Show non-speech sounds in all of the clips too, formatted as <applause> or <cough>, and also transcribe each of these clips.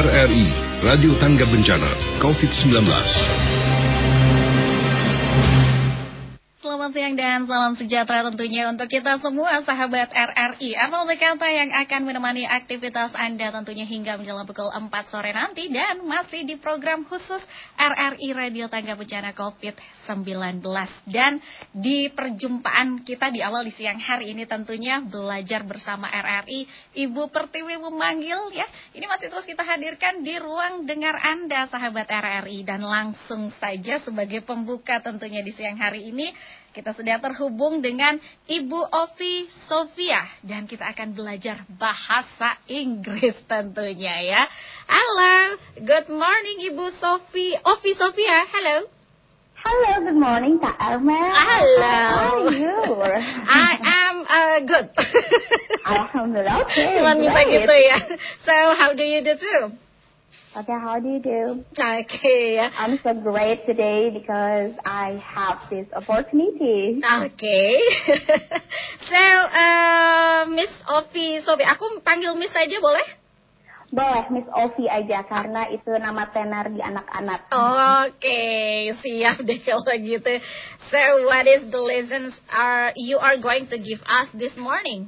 RRI, Radio Tangga Bencana, COVID-19. Selamat siang dan salam sejahtera tentunya untuk kita semua sahabat RRI. Apa kata yang akan menemani aktivitas Anda tentunya hingga menjelang pukul 4 sore nanti dan masih di program khusus RRI Radio Tangga Bencana COVID-19. Dan di perjumpaan kita di awal di siang hari ini tentunya belajar bersama RRI. Ibu Pertiwi memanggil ya. Ini masih terus kita hadirkan di ruang dengar Anda sahabat RRI. Dan langsung saja sebagai pembuka tentunya di siang hari ini kita sudah terhubung dengan Ibu Ovi Sofia dan kita akan belajar bahasa Inggris tentunya ya. Halo, good morning Ibu Sofi, Ovi Sofia. Halo. Hello, good morning Kak Armel. Hello. How are you? I am uh, good. Alhamdulillah. Okay, Cuman minta gitu ya. So how do you do too? Okay, how do you do? Okay. I'm so great today because I have this opportunity. Okay. <laughs> so, uh, Miss Ovi Sofia, aku panggil Miss saja boleh? Boleh Miss Ovi aja karena itu nama tenar di anak-anak. Oke, siap <laughs> deh kalau gitu. So, what is the lessons are you are going to give us this morning?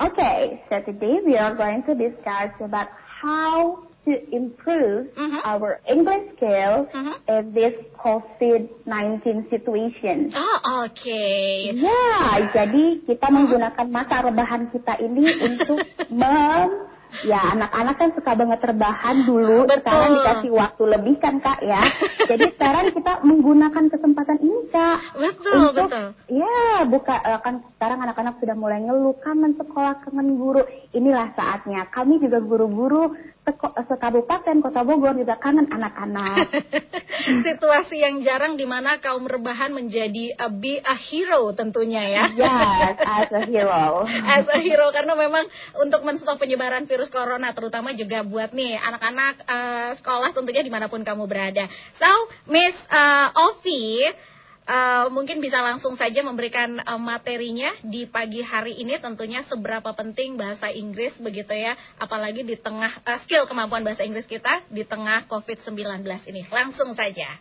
Okay, so today we are going to discuss about how to improve Mhm. our English skills Mhm. in this COVID-19 situation. Oh, oke. Ya, jadi kita menggunakan masa rebahan kita ini untuk <laughs> mem Ya, anak-anak kan suka banget rebahan dulu, Betul. sekarang dikasih waktu lebih kan kak ya. <laughs> Jadi sekarang kita menggunakan kesempatan ini kak. Betul, untuk, betul. Ya, buka eh, kan sekarang anak-anak sudah mulai ngeluh kangen sekolah, kangen guru. Inilah saatnya. Kami juga guru-guru sekabupaten Kota Bogor juga kangen anak-anak. <laughs> Situasi yang jarang di mana kaum rebahan menjadi a, be a hero tentunya ya. yes, <laughs> as a hero. As a hero karena memang untuk menstop penyebaran virus corona terutama juga buat nih anak-anak eh, sekolah tentunya di mana pun kamu berada. So Miss eh, Ovi eh, mungkin bisa langsung saja memberikan eh, materinya di pagi hari ini tentunya seberapa penting bahasa Inggris begitu ya apalagi di tengah eh, skill kemampuan bahasa Inggris kita di tengah COVID-19 ini. Langsung saja.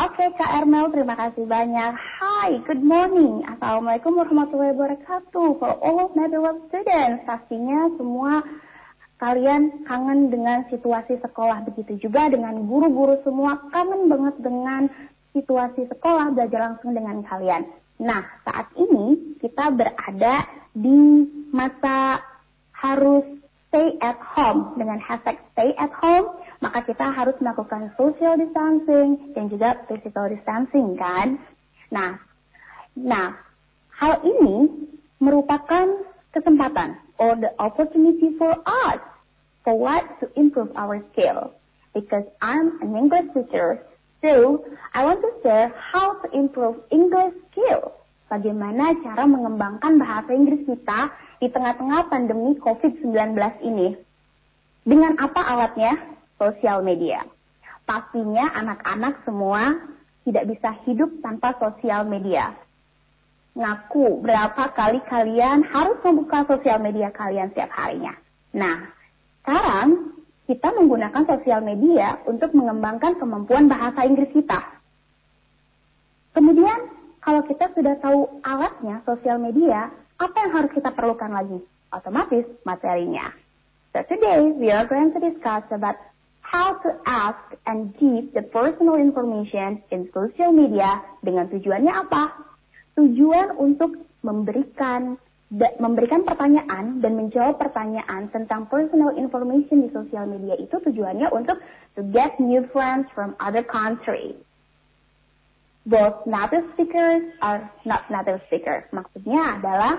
Oke Kak Ermel, terima kasih banyak. Hi, good morning. Assalamualaikum warahmatullahi wabarakatuh. For all Netherlands students, pastinya semua kalian kangen dengan situasi sekolah. Begitu juga dengan guru-guru semua kangen banget dengan situasi sekolah belajar langsung dengan kalian. Nah, saat ini kita berada di masa harus stay at home dengan hashtag stay at home maka kita harus melakukan social distancing dan juga physical distancing kan. Nah, nah hal ini merupakan kesempatan or the opportunity for us for what to improve our skill because I'm an English teacher so I want to share how to improve English skill bagaimana cara mengembangkan bahasa Inggris kita di tengah-tengah pandemi COVID-19 ini. Dengan apa alatnya? Sosial media. Pastinya anak-anak semua tidak bisa hidup tanpa sosial media. Ngaku berapa kali kalian harus membuka sosial media kalian setiap harinya. Nah, sekarang kita menggunakan sosial media untuk mengembangkan kemampuan bahasa Inggris kita. Kemudian, kalau kita sudah tahu alatnya, sosial media, apa yang harus kita perlukan lagi? Otomatis materinya. So today, we are going to discuss about how to ask and give the personal information in social media dengan tujuannya apa? Tujuan untuk memberikan memberikan pertanyaan dan menjawab pertanyaan tentang personal information di sosial media itu tujuannya untuk to get new friends from other countries both native speakers are not native speakers. Maksudnya adalah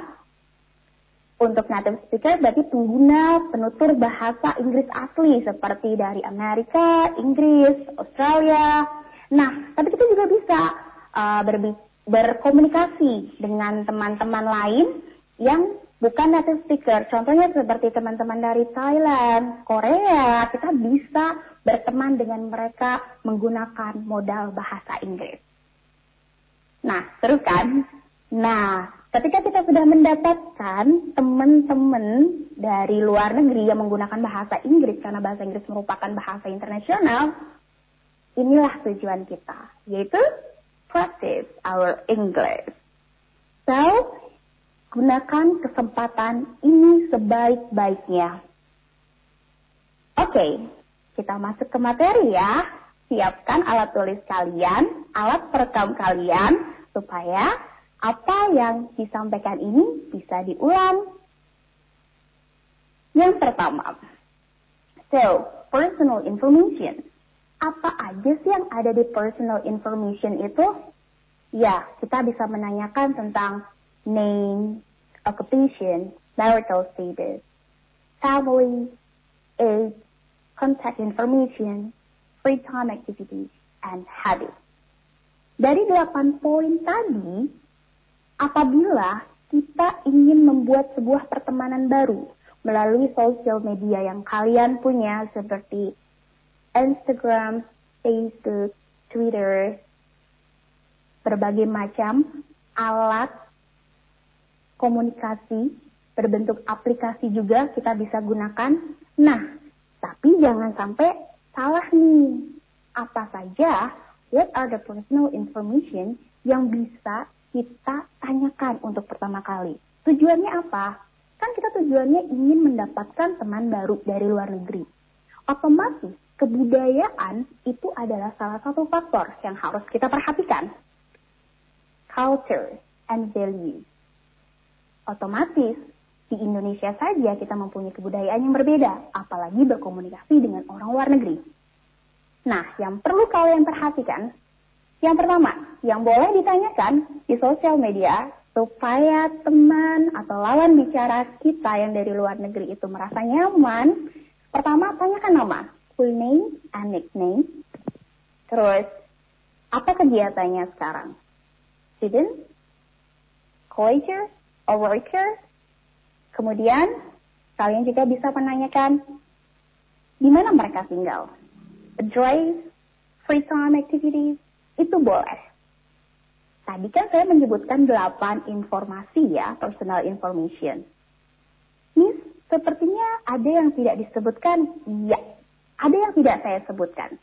untuk native speaker berarti pengguna penutur bahasa Inggris asli seperti dari Amerika, Inggris, Australia. Nah, tapi kita juga bisa uh, berkomunikasi dengan teman-teman lain yang bukan native speaker. Contohnya seperti teman-teman dari Thailand, Korea, kita bisa berteman dengan mereka menggunakan modal bahasa Inggris. Nah, terus kan? Nah, ketika kita sudah mendapatkan teman-teman dari luar negeri yang menggunakan bahasa Inggris karena bahasa Inggris merupakan bahasa internasional, inilah tujuan kita, yaitu practice our English. So, gunakan kesempatan ini sebaik-baiknya. Oke, kita masuk ke materi ya. Siapkan alat tulis kalian, alat perekam kalian, supaya apa yang disampaikan ini bisa diulang. Yang pertama, so personal information. Apa aja sih yang ada di personal information itu? Ya, kita bisa menanyakan tentang name, occupation, marital status, family, age, contact information, free time activities, and habits. Dari delapan poin tadi, apabila kita ingin membuat sebuah pertemanan baru melalui sosial media yang kalian punya seperti Instagram, Facebook, Twitter, berbagai macam alat komunikasi berbentuk aplikasi juga kita bisa gunakan. Nah, tapi jangan sampai salah nih. Apa saja, what are the personal information yang bisa kita tanyakan untuk pertama kali. Tujuannya apa? Kan kita tujuannya ingin mendapatkan teman baru dari luar negeri. Otomatis kebudayaan itu adalah salah satu faktor yang harus kita perhatikan. Culture and value. Otomatis di Indonesia saja kita mempunyai kebudayaan yang berbeda, apalagi berkomunikasi dengan orang luar negeri. Nah, yang perlu kalian perhatikan yang pertama, yang boleh ditanyakan di sosial media supaya teman atau lawan bicara kita yang dari luar negeri itu merasa nyaman. Pertama, tanyakan nama, full name and nickname. Terus, apa kegiatannya sekarang? Student, colleger, or worker? Kemudian, kalian juga bisa menanyakan di mana mereka tinggal. Address, free time activities, itu boleh. Tadi kan saya menyebutkan delapan informasi ya, personal information. Ini sepertinya ada yang tidak disebutkan, iya. Ada yang tidak saya sebutkan.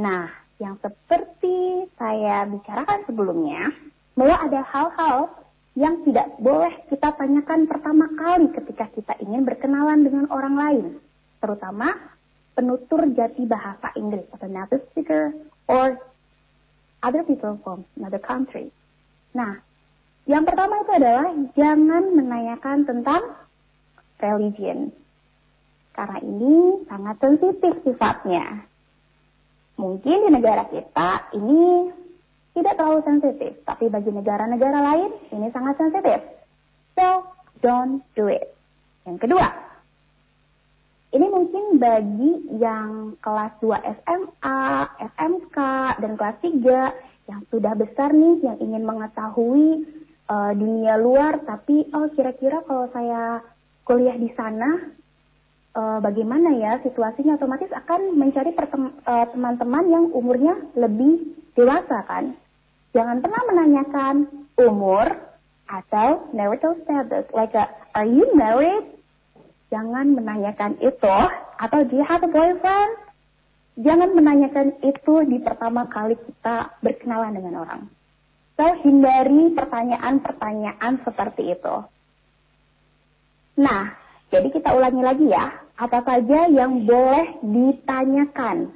Nah, yang seperti saya bicarakan sebelumnya, bahwa ada hal-hal yang tidak boleh kita tanyakan pertama kali ketika kita ingin berkenalan dengan orang lain. Terutama penutur jati bahasa Inggris atau native speaker or other people from another country. Nah, yang pertama itu adalah jangan menanyakan tentang religion. Karena ini sangat sensitif sifatnya. Mungkin di negara kita ini tidak terlalu sensitif, tapi bagi negara-negara lain ini sangat sensitif. So, don't do it. Yang kedua, ini mungkin bagi yang kelas 2 SMA, SMK, dan kelas 3 yang sudah besar nih, yang ingin mengetahui uh, dunia luar, tapi oh kira-kira kalau saya kuliah di sana, uh, bagaimana ya situasinya? Otomatis akan mencari uh, teman-teman yang umurnya lebih dewasa kan? Jangan pernah menanyakan umur atau marital status, like a, are you married? Jangan menanyakan itu atau do you have a boyfriend? Jangan menanyakan itu di pertama kali kita berkenalan dengan orang. So, hindari pertanyaan-pertanyaan seperti itu. Nah, jadi kita ulangi lagi ya. Apa saja yang boleh ditanyakan?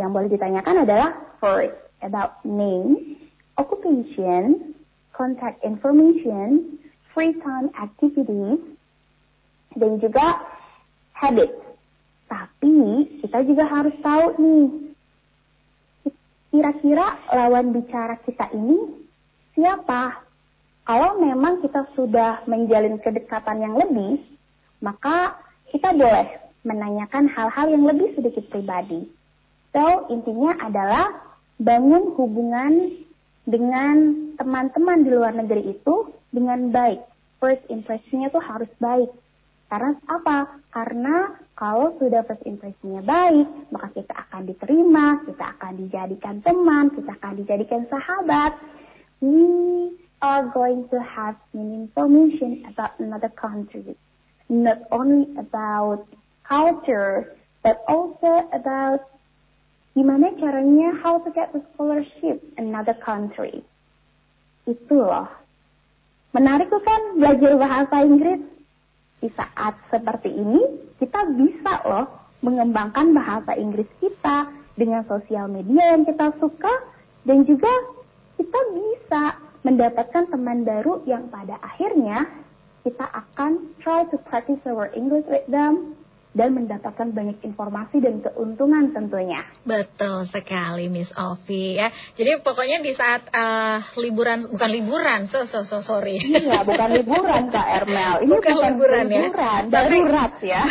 Yang boleh ditanyakan adalah first, about name, occupation, contact information, free time activities, dan juga habit. Tapi kita juga harus tahu nih, kira-kira lawan bicara kita ini siapa? Kalau memang kita sudah menjalin kedekatan yang lebih, maka kita boleh menanyakan hal-hal yang lebih sedikit pribadi. So, intinya adalah bangun hubungan dengan teman-teman di luar negeri itu dengan baik. First impressionnya tuh harus baik. Karena apa? Karena kalau sudah first impressionnya baik, maka kita akan diterima, kita akan dijadikan teman, kita akan dijadikan sahabat. Hmm, are going to have many information about another country, not only about culture, but also about gimana caranya how to get the scholarship another country. Itu loh. Menarik tuh kan belajar bahasa Inggris. Di saat seperti ini, kita bisa loh mengembangkan bahasa Inggris kita dengan sosial media yang kita suka dan juga kita bisa mendapatkan teman baru yang pada akhirnya kita akan try to practice our English with them dan mendapatkan banyak informasi dan keuntungan tentunya. Betul sekali Miss Ovi ya. Jadi pokoknya di saat uh, liburan bukan liburan, so so so sorry. Iya, bukan liburan Kak Ermel. Ini bukan, bukan liburan, ya. liburan ya. darurat ya.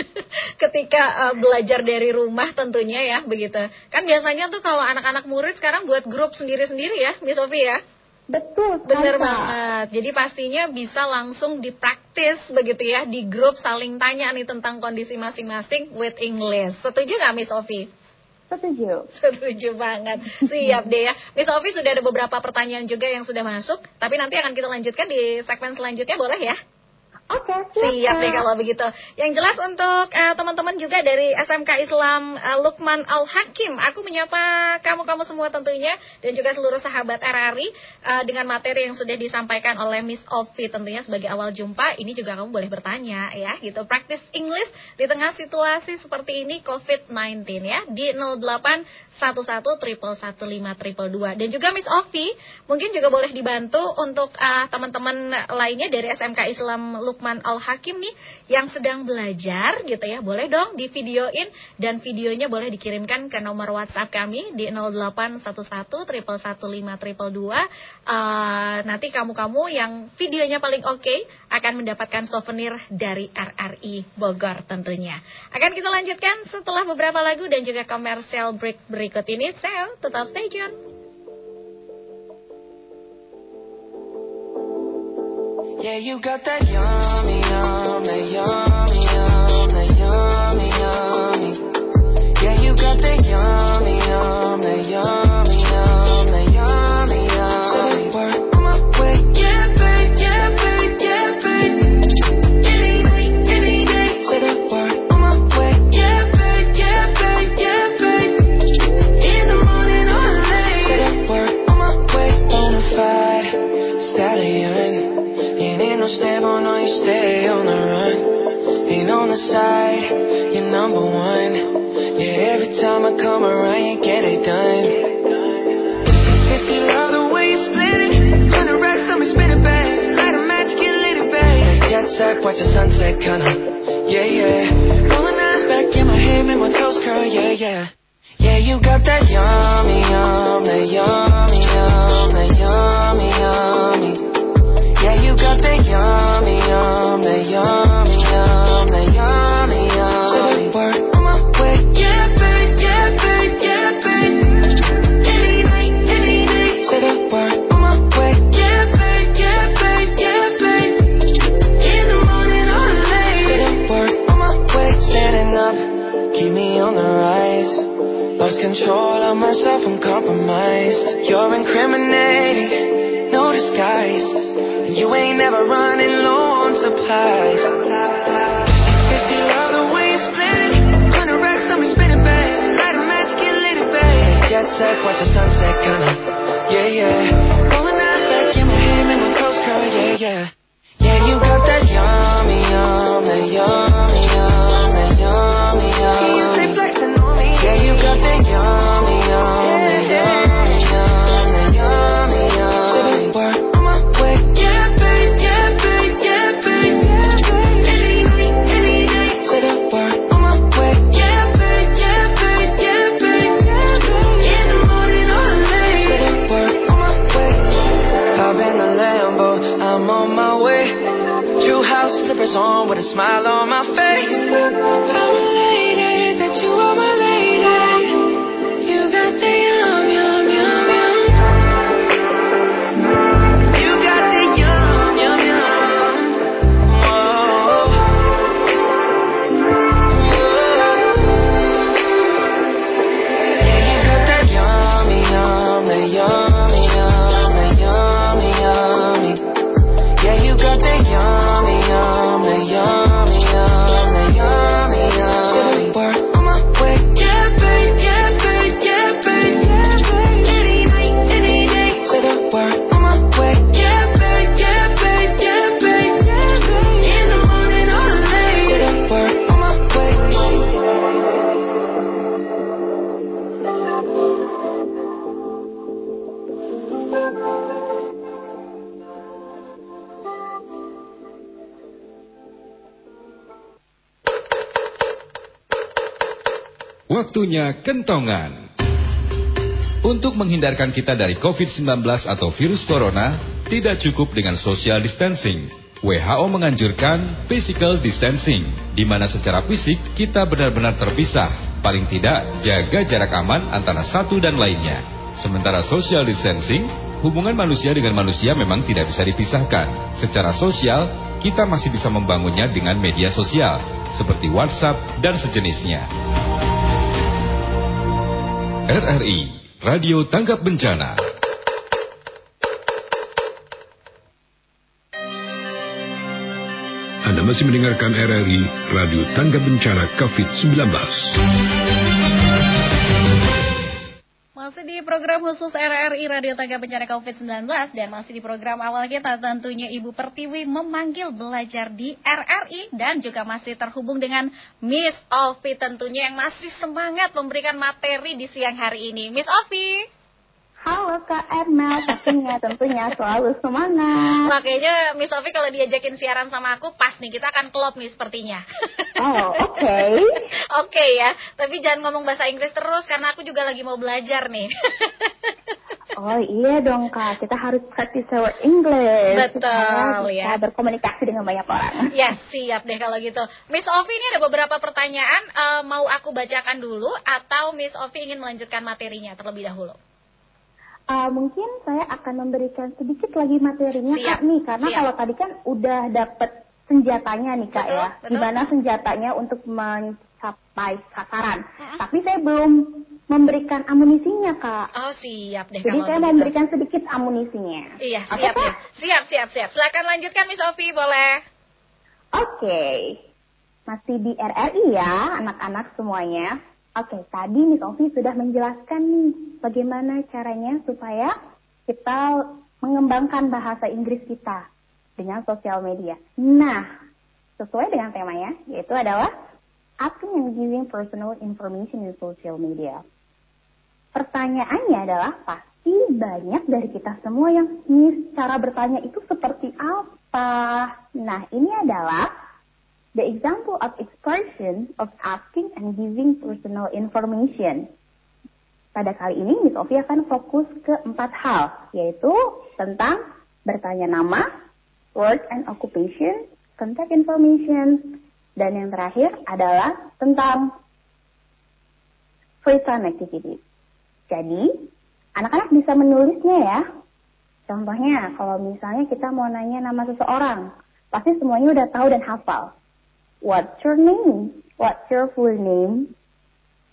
<laughs> Ketika uh, belajar dari rumah tentunya ya begitu. Kan biasanya tuh kalau anak-anak murid sekarang buat grup sendiri-sendiri ya, Miss Ovi ya. Betul, benar banget. Jadi pastinya bisa langsung dipraktis begitu ya di grup saling tanya nih tentang kondisi masing-masing with English. Setuju nggak Miss Ovi? Setuju. Setuju banget. Siap deh ya. Miss Ovi sudah ada beberapa pertanyaan juga yang sudah masuk, tapi nanti akan kita lanjutkan di segmen selanjutnya boleh ya? Oke, okay, siap deh kalau begitu. Yang jelas untuk eh, teman-teman juga dari SMK Islam uh, Lukman Al Hakim, aku menyapa kamu-kamu semua tentunya dan juga seluruh sahabat RRI uh, dengan materi yang sudah disampaikan oleh Miss Ovi tentunya sebagai awal jumpa. Ini juga kamu boleh bertanya ya, gitu. Praktis English di tengah situasi seperti ini COVID-19 ya di 0811 triple triple dua dan juga Miss Ovi mungkin juga boleh dibantu untuk uh, teman-teman lainnya dari SMK Islam Lukman Lukman Al-Hakim nih yang sedang belajar gitu ya, boleh dong di videoin dan videonya boleh dikirimkan ke nomor WhatsApp kami di 0811 triple triple dua. Uh, nanti kamu-kamu yang videonya paling oke okay, akan mendapatkan souvenir dari RRI Bogor tentunya. Akan kita lanjutkan setelah beberapa lagu dan juga komersial break berikut ini. So, tetap stay tune. Yeah, you got that yummy, yum, that yummy, yum, that yummy, yummy. Yeah, you got that yummy, yum, that yummy. Side, you're number one. Yeah, every time I come around, you get it done. If you love the way you split it, hundred racks on me, spin it back. Light a match, get lit it back. Jet set, watch the sunset, kinda. Yeah, yeah. Rolling eyes back in my head, make my toes curl, yeah, yeah. Yeah, you got that yummy, yum, that yummy, yum, that yummy, yummy. Yeah, you got that yummy, yum, that yummy, incriminating, no disguise. And you ain't never running low on supplies. If you love the way you split it, hundred racks on me spinning back. Light a match, get lit it back. Jet set, watch the sunset, kinda. Yeah, yeah. Rolling eyes back in my head, make my toes curl, yeah, yeah. Yeah, you got that yummy, yum, that yummy, yum, that yummy, yum. Can you stay flexing yeah, you got that yummy, yum, slippers on with a smile on my face. I'm elated Waktunya kentongan. Untuk menghindarkan kita dari COVID-19 atau virus corona, tidak cukup dengan social distancing. WHO menganjurkan physical distancing, di mana secara fisik kita benar-benar terpisah. Paling tidak, jaga jarak aman antara satu dan lainnya. Sementara social distancing, hubungan manusia dengan manusia memang tidak bisa dipisahkan. Secara sosial, kita masih bisa membangunnya dengan media sosial, seperti WhatsApp dan sejenisnya. RRI, Radio Tanggap Bencana. Anda masih mendengarkan RRI Radio Tanggap Bencana COVID-19. Masih di program khusus RRI Radio Tanggap Bencana COVID-19 dan masih di program awal kita tentunya Ibu Pertiwi memanggil belajar di RRI dan juga masih terhubung dengan Miss Ovi tentunya yang masih semangat memberikan materi di siang hari ini. Miss Ovi. Halo Kak Ermel, pastinya tentunya selalu semangat. Makanya Miss Sofi kalau diajakin siaran sama aku pas nih kita akan klop nih sepertinya. Oh, oke. Okay. <laughs> oke okay, ya, tapi jangan ngomong bahasa Inggris terus karena aku juga lagi mau belajar nih. <laughs> oh iya dong Kak, kita harus practice our English. Betul ya. berkomunikasi dengan banyak orang. Ya siap deh kalau gitu. Miss Ovi ini ada beberapa pertanyaan uh, mau aku bacakan dulu atau Miss Ovi ingin melanjutkan materinya terlebih dahulu? Uh, mungkin saya akan memberikan sedikit lagi materinya Siap. kak nih karena Siap. kalau tadi kan udah dapet senjatanya nih kak betul, ya, betul. gimana senjatanya untuk mencapai sasaran. Uh -uh. Tapi saya belum memberikan amunisinya kak. Oh siap deh. Jadi kalau saya mau memberikan sedikit amunisinya. Iya siap Kak? deh. Siap siap siap. Silakan lanjutkan Miss Ovi boleh. Oke, masih di RRI ya anak-anak semuanya. Oke, tadi Miss Ovi sudah menjelaskan nih bagaimana caranya supaya kita mengembangkan bahasa Inggris kita dengan sosial media. Nah, sesuai dengan temanya, yaitu adalah asking and giving personal information in social media. Pertanyaannya adalah pasti banyak dari kita semua yang miss cara bertanya itu seperti apa. Nah, ini adalah the example of expression of asking and giving personal information. Pada kali ini Miss Ovi akan fokus ke empat hal, yaitu tentang bertanya nama, work and occupation, contact information, dan yang terakhir adalah tentang free time activity. Jadi, anak-anak bisa menulisnya ya. Contohnya, kalau misalnya kita mau nanya nama seseorang, pasti semuanya udah tahu dan hafal. What's your name? What's your full name?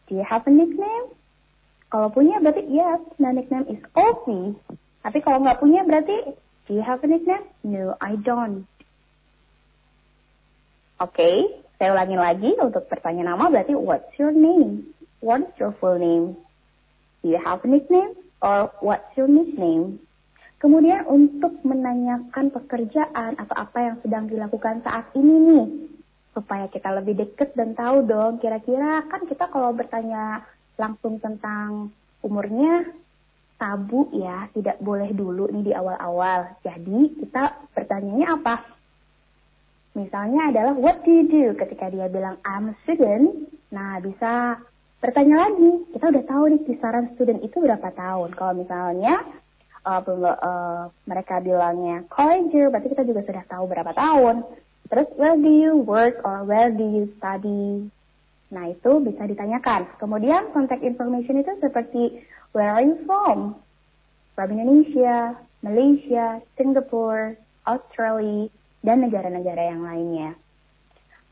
Do you have a nickname? Kalau punya berarti yes, my nickname is Ovi. Tapi kalau nggak punya berarti do you have a nickname? No, I don't. Oke, okay, saya ulangi lagi untuk pertanyaan nama berarti what's your name? What's your full name? Do you have a nickname? Or what's your nickname? Kemudian untuk menanyakan pekerjaan atau apa yang sedang dilakukan saat ini nih, supaya kita lebih dekat dan tahu dong kira-kira kan kita kalau bertanya langsung tentang umurnya tabu ya, tidak boleh dulu nih di awal-awal. Jadi kita bertanyanya apa? Misalnya adalah what do you do ketika dia bilang I'm a student. Nah, bisa bertanya lagi. Kita udah tahu nih kisaran student itu berapa tahun. Kalau misalnya uh, uh, mereka bilangnya college berarti kita juga sudah tahu berapa tahun. Terus where do you work or where do you study? Nah, itu bisa ditanyakan. Kemudian contact information itu seperti where are you from? From Indonesia, Malaysia, Singapore, Australia, dan negara-negara yang lainnya.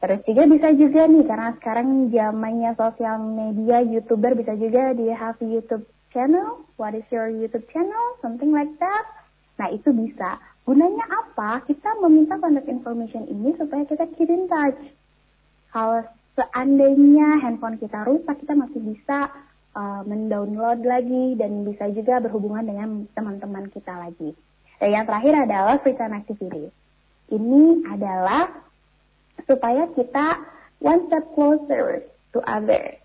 Terus juga bisa juga nih, karena sekarang zamannya sosial media, YouTuber bisa juga, you have YouTube channel? What is your YouTube channel? Something like that. Nah, itu bisa. Gunanya apa? Kita meminta contact information ini supaya kita keep in touch. Kalau seandainya handphone kita rusak, kita masih bisa uh, mendownload lagi dan bisa juga berhubungan dengan teman-teman kita lagi. Dan yang terakhir adalah free time activity. Ini adalah supaya kita one step closer to others.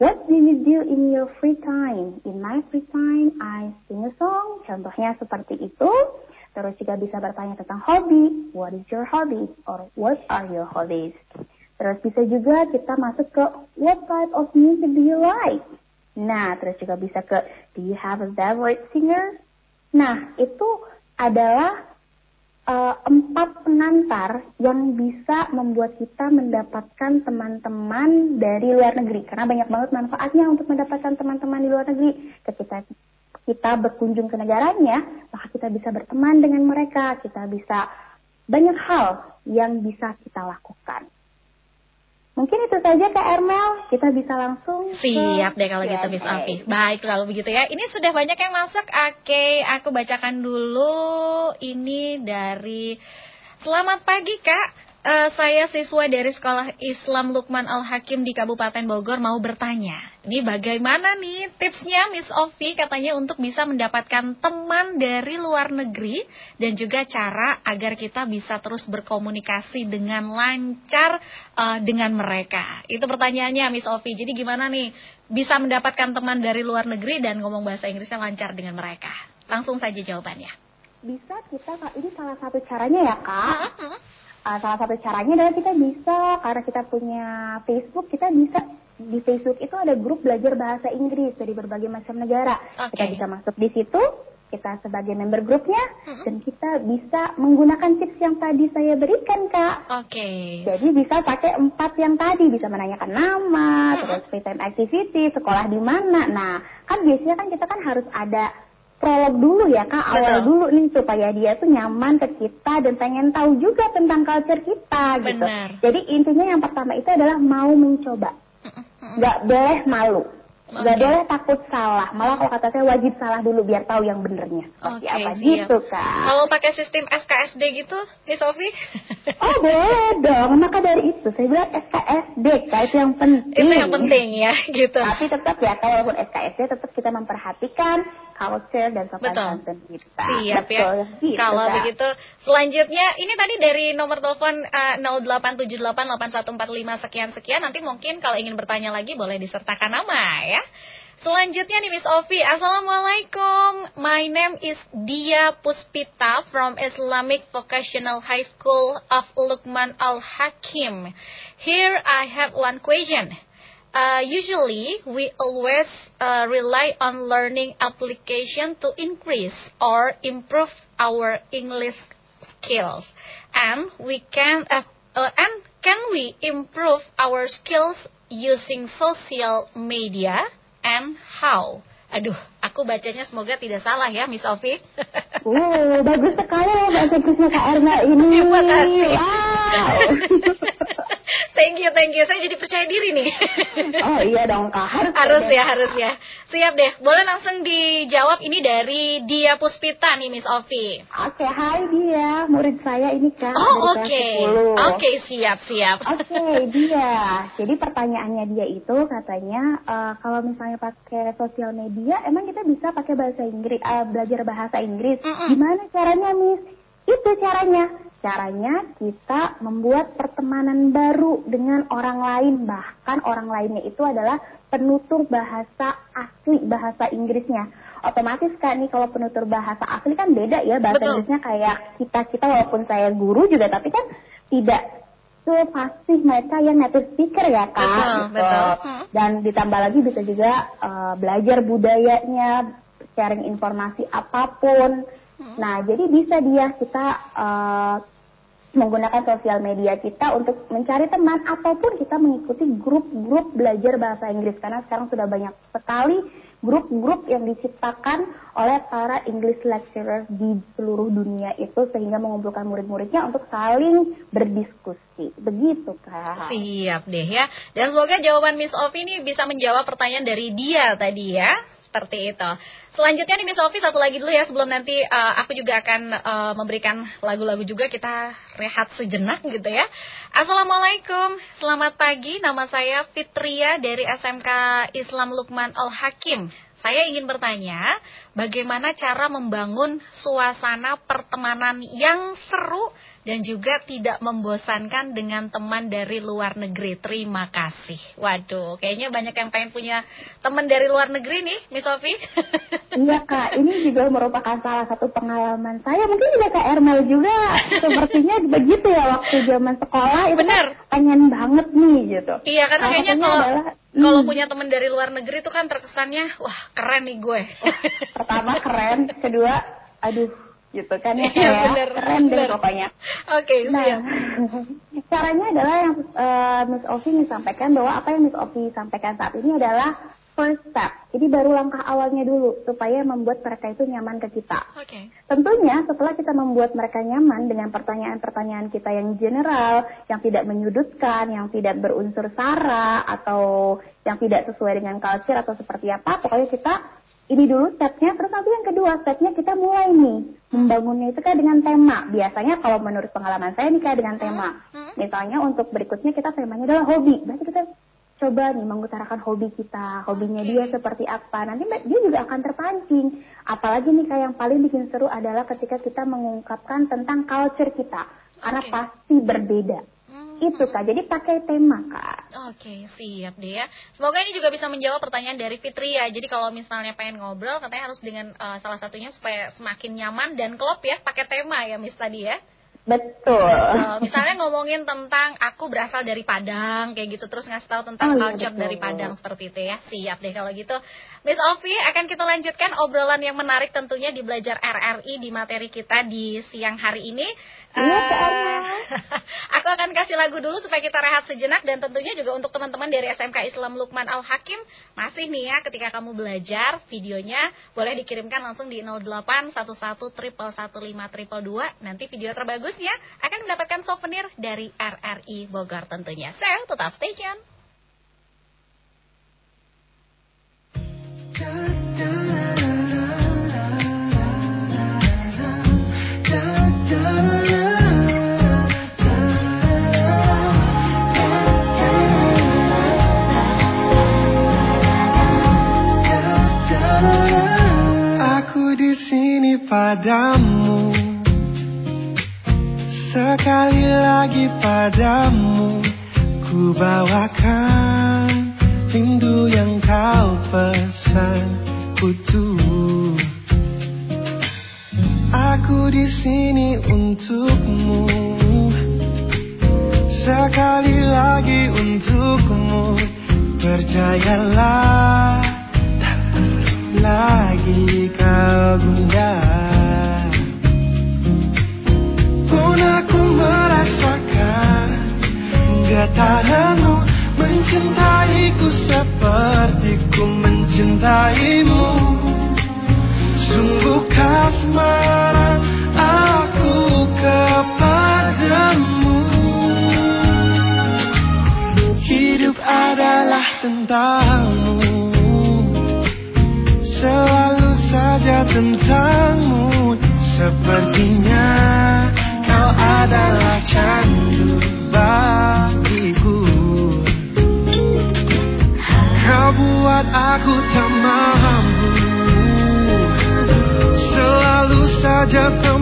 What do you do in your free time? In my free time, I sing a song. Contohnya seperti itu. Terus juga bisa bertanya tentang hobi. What is your hobby? Or what are your hobbies? Terus bisa juga kita masuk ke what type of music do you like? Nah, terus juga bisa ke do you have a favorite singer? Nah, itu adalah uh, empat pengantar yang bisa membuat kita mendapatkan teman-teman dari luar negeri. Karena banyak banget manfaatnya untuk mendapatkan teman-teman di luar negeri. Ketika kita berkunjung ke negaranya, maka kita bisa berteman dengan mereka, kita bisa banyak hal yang bisa kita lakukan. Mungkin itu saja Kak Ermel, kita bisa langsung Siap deh kalau gitu Miss Api. Baik kalau begitu ya. Ini sudah banyak yang masuk. Oke, aku bacakan dulu ini dari Selamat pagi Kak. Uh, saya siswa dari Sekolah Islam Lukman Al-Hakim di Kabupaten Bogor mau bertanya. Ini bagaimana nih tipsnya Miss Ovi katanya untuk bisa mendapatkan teman dari luar negeri dan juga cara agar kita bisa terus berkomunikasi dengan lancar uh, dengan mereka. Itu pertanyaannya Miss Ovi. Jadi gimana nih bisa mendapatkan teman dari luar negeri dan ngomong bahasa Inggrisnya lancar dengan mereka? Langsung saja jawabannya. Bisa kita, ini salah satu caranya ya Kak. Uh, salah satu caranya adalah kita bisa karena kita punya Facebook, kita bisa di Facebook itu ada grup belajar bahasa Inggris dari berbagai macam negara. Okay. Kita bisa masuk di situ, kita sebagai member grupnya, mm-hmm. dan kita bisa menggunakan tips yang tadi saya berikan, Kak. Oke. Okay. Jadi bisa pakai empat yang tadi, bisa menanyakan nama, mm-hmm. terus free time activity, sekolah di mana. Nah, kan biasanya kan kita kan harus ada prolog dulu ya kak awal dulu nih supaya dia tuh nyaman ke kita dan pengen tahu juga tentang culture kita gitu. Jadi intinya yang pertama itu adalah mau mencoba, nggak boleh malu. Okay. Gak boleh takut salah. Malah kalau kata saya wajib salah dulu biar tahu yang benernya. Oke, okay, apa siap. gitu kan. Kalau pakai sistem SKSD gitu, nih Sofi? <laughs> oh boleh dong. Maka dari itu saya bilang SKSD, kak itu yang penting. Itu yang penting ya, <laughs> gitu. Tapi tetap ya, walaupun SKSD tetap kita memperhatikan culture dan sopan santun kita. Siap ya. Betul, ya. Gitu, Kalau kak. begitu, selanjutnya ini tadi dari nomor telepon uh, 08788145 sekian sekian. Nanti mungkin kalau ingin bertanya lagi boleh disertakan nama ya. Selanjutnya nih Miss Ovi, Assalamualaikum. My name is Dia Puspita from Islamic Vocational High School of Lukman Al Hakim. Here I have one question. Uh, usually, we always uh, rely on learning application to increase or improve our English skills, and we can uh, uh and can we improve our skills using social media? and how. Aduh, aku bacanya semoga tidak salah ya, Miss Ovi. <laughs> Wow, bagus sekali ya bahasa Kak Erna ini. Terima kasih. Wow. <laughs> you, thank you. Saya jadi percaya diri nih. <laughs> oh iya dong Kak, harus. <laughs> Harus ya, harus ya. Siap deh. Boleh langsung dijawab ini dari Dia Puspita nih, Miss Ovi. Oke, okay, hai Dia. Murid saya ini Kak. Oh, oke. Okay. Oke, okay, siap, siap. Oke, okay, <laughs> Dia. Jadi pertanyaannya dia itu katanya uh, kalau misalnya pakai sosial media, emang kita bisa pakai bahasa Inggris, uh, belajar bahasa Inggris. Mm -mm. Gimana caranya, Miss? Itu caranya. Caranya kita membuat pertemanan baru dengan orang lain. Bahkan orang lainnya itu adalah penutur bahasa asli bahasa Inggrisnya. Otomatis kan nih kalau penutur bahasa asli kan beda ya bahasa Betul. Inggrisnya kayak kita kita walaupun saya guru juga tapi kan tidak pasti mereka yang native speaker ya kak. Betul, gitu. betul. Dan ditambah lagi bisa juga uh, belajar budayanya, sharing informasi apa pun. Hmm. Nah jadi bisa dia kita uh, menggunakan sosial media kita untuk mencari teman ataupun kita mengikuti grup-grup belajar bahasa Inggris karena sekarang sudah banyak sekali grup-grup yang diciptakan oleh para English lecturers di seluruh dunia itu sehingga mengumpulkan murid-muridnya untuk saling berdiskusi. Begitu, Kak. Siap deh ya. Dan semoga jawaban Miss Ovi ini bisa menjawab pertanyaan dari dia tadi ya. Seperti itu. Selanjutnya nih Miss Sofi satu lagi dulu ya sebelum nanti uh, aku juga akan uh, memberikan lagu-lagu juga kita rehat sejenak gitu ya. Assalamualaikum, selamat pagi. Nama saya Fitria dari SMK Islam Lukman Al Hakim. Saya ingin bertanya, bagaimana cara membangun suasana pertemanan yang seru dan juga tidak membosankan dengan teman dari luar negeri. Terima kasih. Waduh, kayaknya banyak yang pengen punya teman dari luar negeri nih, Miss Sofi. <laughs> iya kak, ini juga merupakan salah satu pengalaman saya. Mungkin juga kak Ermel juga sepertinya begitu ya waktu zaman sekolah itu Bener. Kan pengen banget nih gitu. Iya, karena Salah kayaknya kalau adalah, kalau hmm, punya teman dari luar negeri itu kan terkesannya, wah keren nih gue. pertama keren, kedua aduh gitu kan ya, Iya, kayak bener, keren deh bener. pokoknya. Oke, Nah, siap. <laughs> caranya adalah yang eh, Miss Ovi sampaikan bahwa apa yang Miss Ovi sampaikan saat ini adalah first step. Jadi baru langkah awalnya dulu supaya membuat mereka itu nyaman ke kita. Oke. Tentunya setelah kita membuat mereka nyaman dengan pertanyaan-pertanyaan kita yang general, yang tidak menyudutkan, yang tidak berunsur sara atau yang tidak sesuai dengan culture atau seperti apa, pokoknya kita ini dulu stepnya, terus nanti yang kedua stepnya kita mulai nih membangunnya itu kan dengan tema. Biasanya kalau menurut pengalaman saya nih kayak dengan tema. Hmm. Misalnya untuk berikutnya kita temanya adalah hobi. Berarti kita coba nih mengutarakan hobi kita, hobinya dia seperti apa. Nanti dia juga akan terpancing. Apalagi nih kayak yang paling bikin seru adalah ketika kita mengungkapkan tentang culture kita. Karena Oke. pasti berbeda. Hmm. Itu kak, jadi pakai tema kak. Oke, siap deh ya. Semoga ini juga bisa menjawab pertanyaan dari Fitri ya. Jadi kalau misalnya pengen ngobrol, katanya harus dengan eh, salah satunya supaya semakin nyaman dan klop ya, pakai tema ya, Miss tadi ya. Betul. Betul. Misalnya ngomongin tentang aku berasal dari Padang kayak gitu terus ngasih tahu tentang Oh, iya, culture betul. dari Padang seperti itu ya. Siap deh kalau gitu. Miss Ovi akan kita lanjutkan obrolan yang menarik tentunya di belajar RRI di materi kita di siang hari ini. Iya, Eh, <laughs> aku akan kasih lagu dulu supaya kita rehat sejenak dan tentunya juga untuk teman-teman dari SMK Islam Lukman Al Hakim masih nih ya ketika kamu belajar videonya boleh dikirimkan langsung di 08 11 115 nanti video terbagusnya akan mendapatkan souvenir dari RRI Bogor tentunya. So, tetap stay tune. Padamu. Sekali lagi padamu Ku bawakan rindu yang kau pesan Utuh Aku di sini untukmu. Sekali lagi untukmu Percayalah lagi kau gundah Pun aku merasakan Getaranmu Mencintaiku seperti ku mencintaimu. Sungguh kasmaran aku kepadamu. Hidup adalah tentangmu Selalu saja tentangmu Sepertinya kau adalah candu bagiku. Kau buat aku tak mampu Selalu saja tak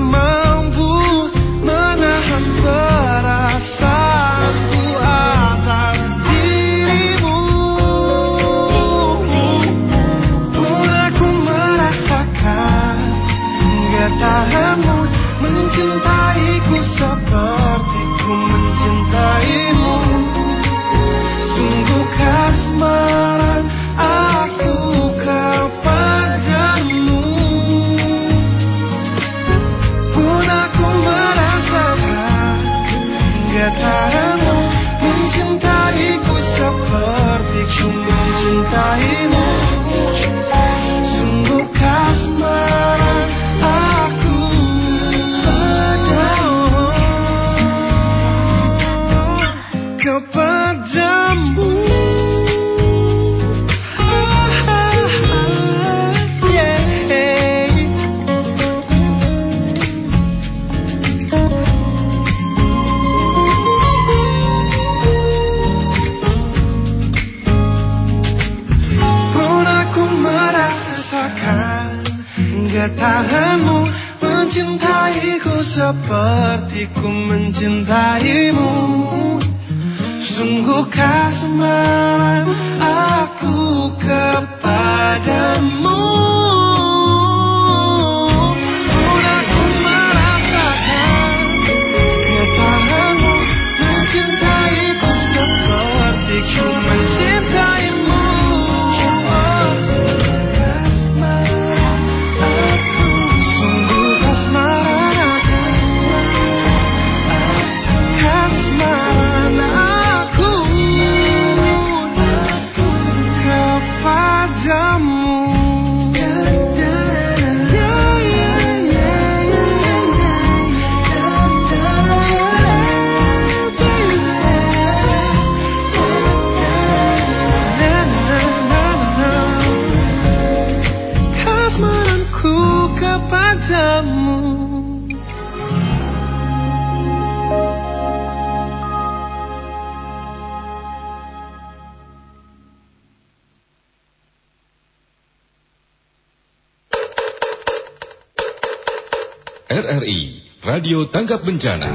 Radio Tanggap Bencana.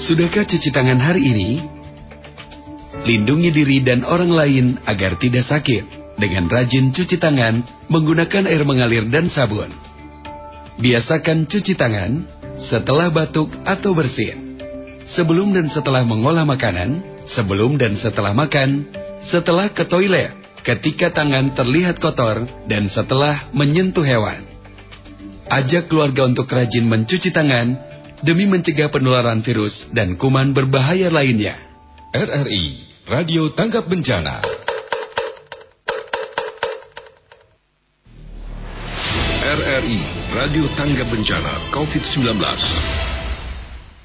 Sudahkah cuci tangan hari ini? Lindungi diri dan orang lain agar tidak sakit dengan rajin cuci tangan menggunakan air mengalir dan sabun. Biasakan cuci tangan setelah batuk atau bersin, sebelum dan setelah mengolah makanan, sebelum dan setelah makan, setelah ke toilet, ketika tangan terlihat kotor, dan setelah menyentuh hewan. Ajak keluarga untuk rajin mencuci tangan demi mencegah penularan virus dan kuman berbahaya lainnya. RRI Radio Tanggap Bencana. RRI Radio Tangga Bencana COVID-19.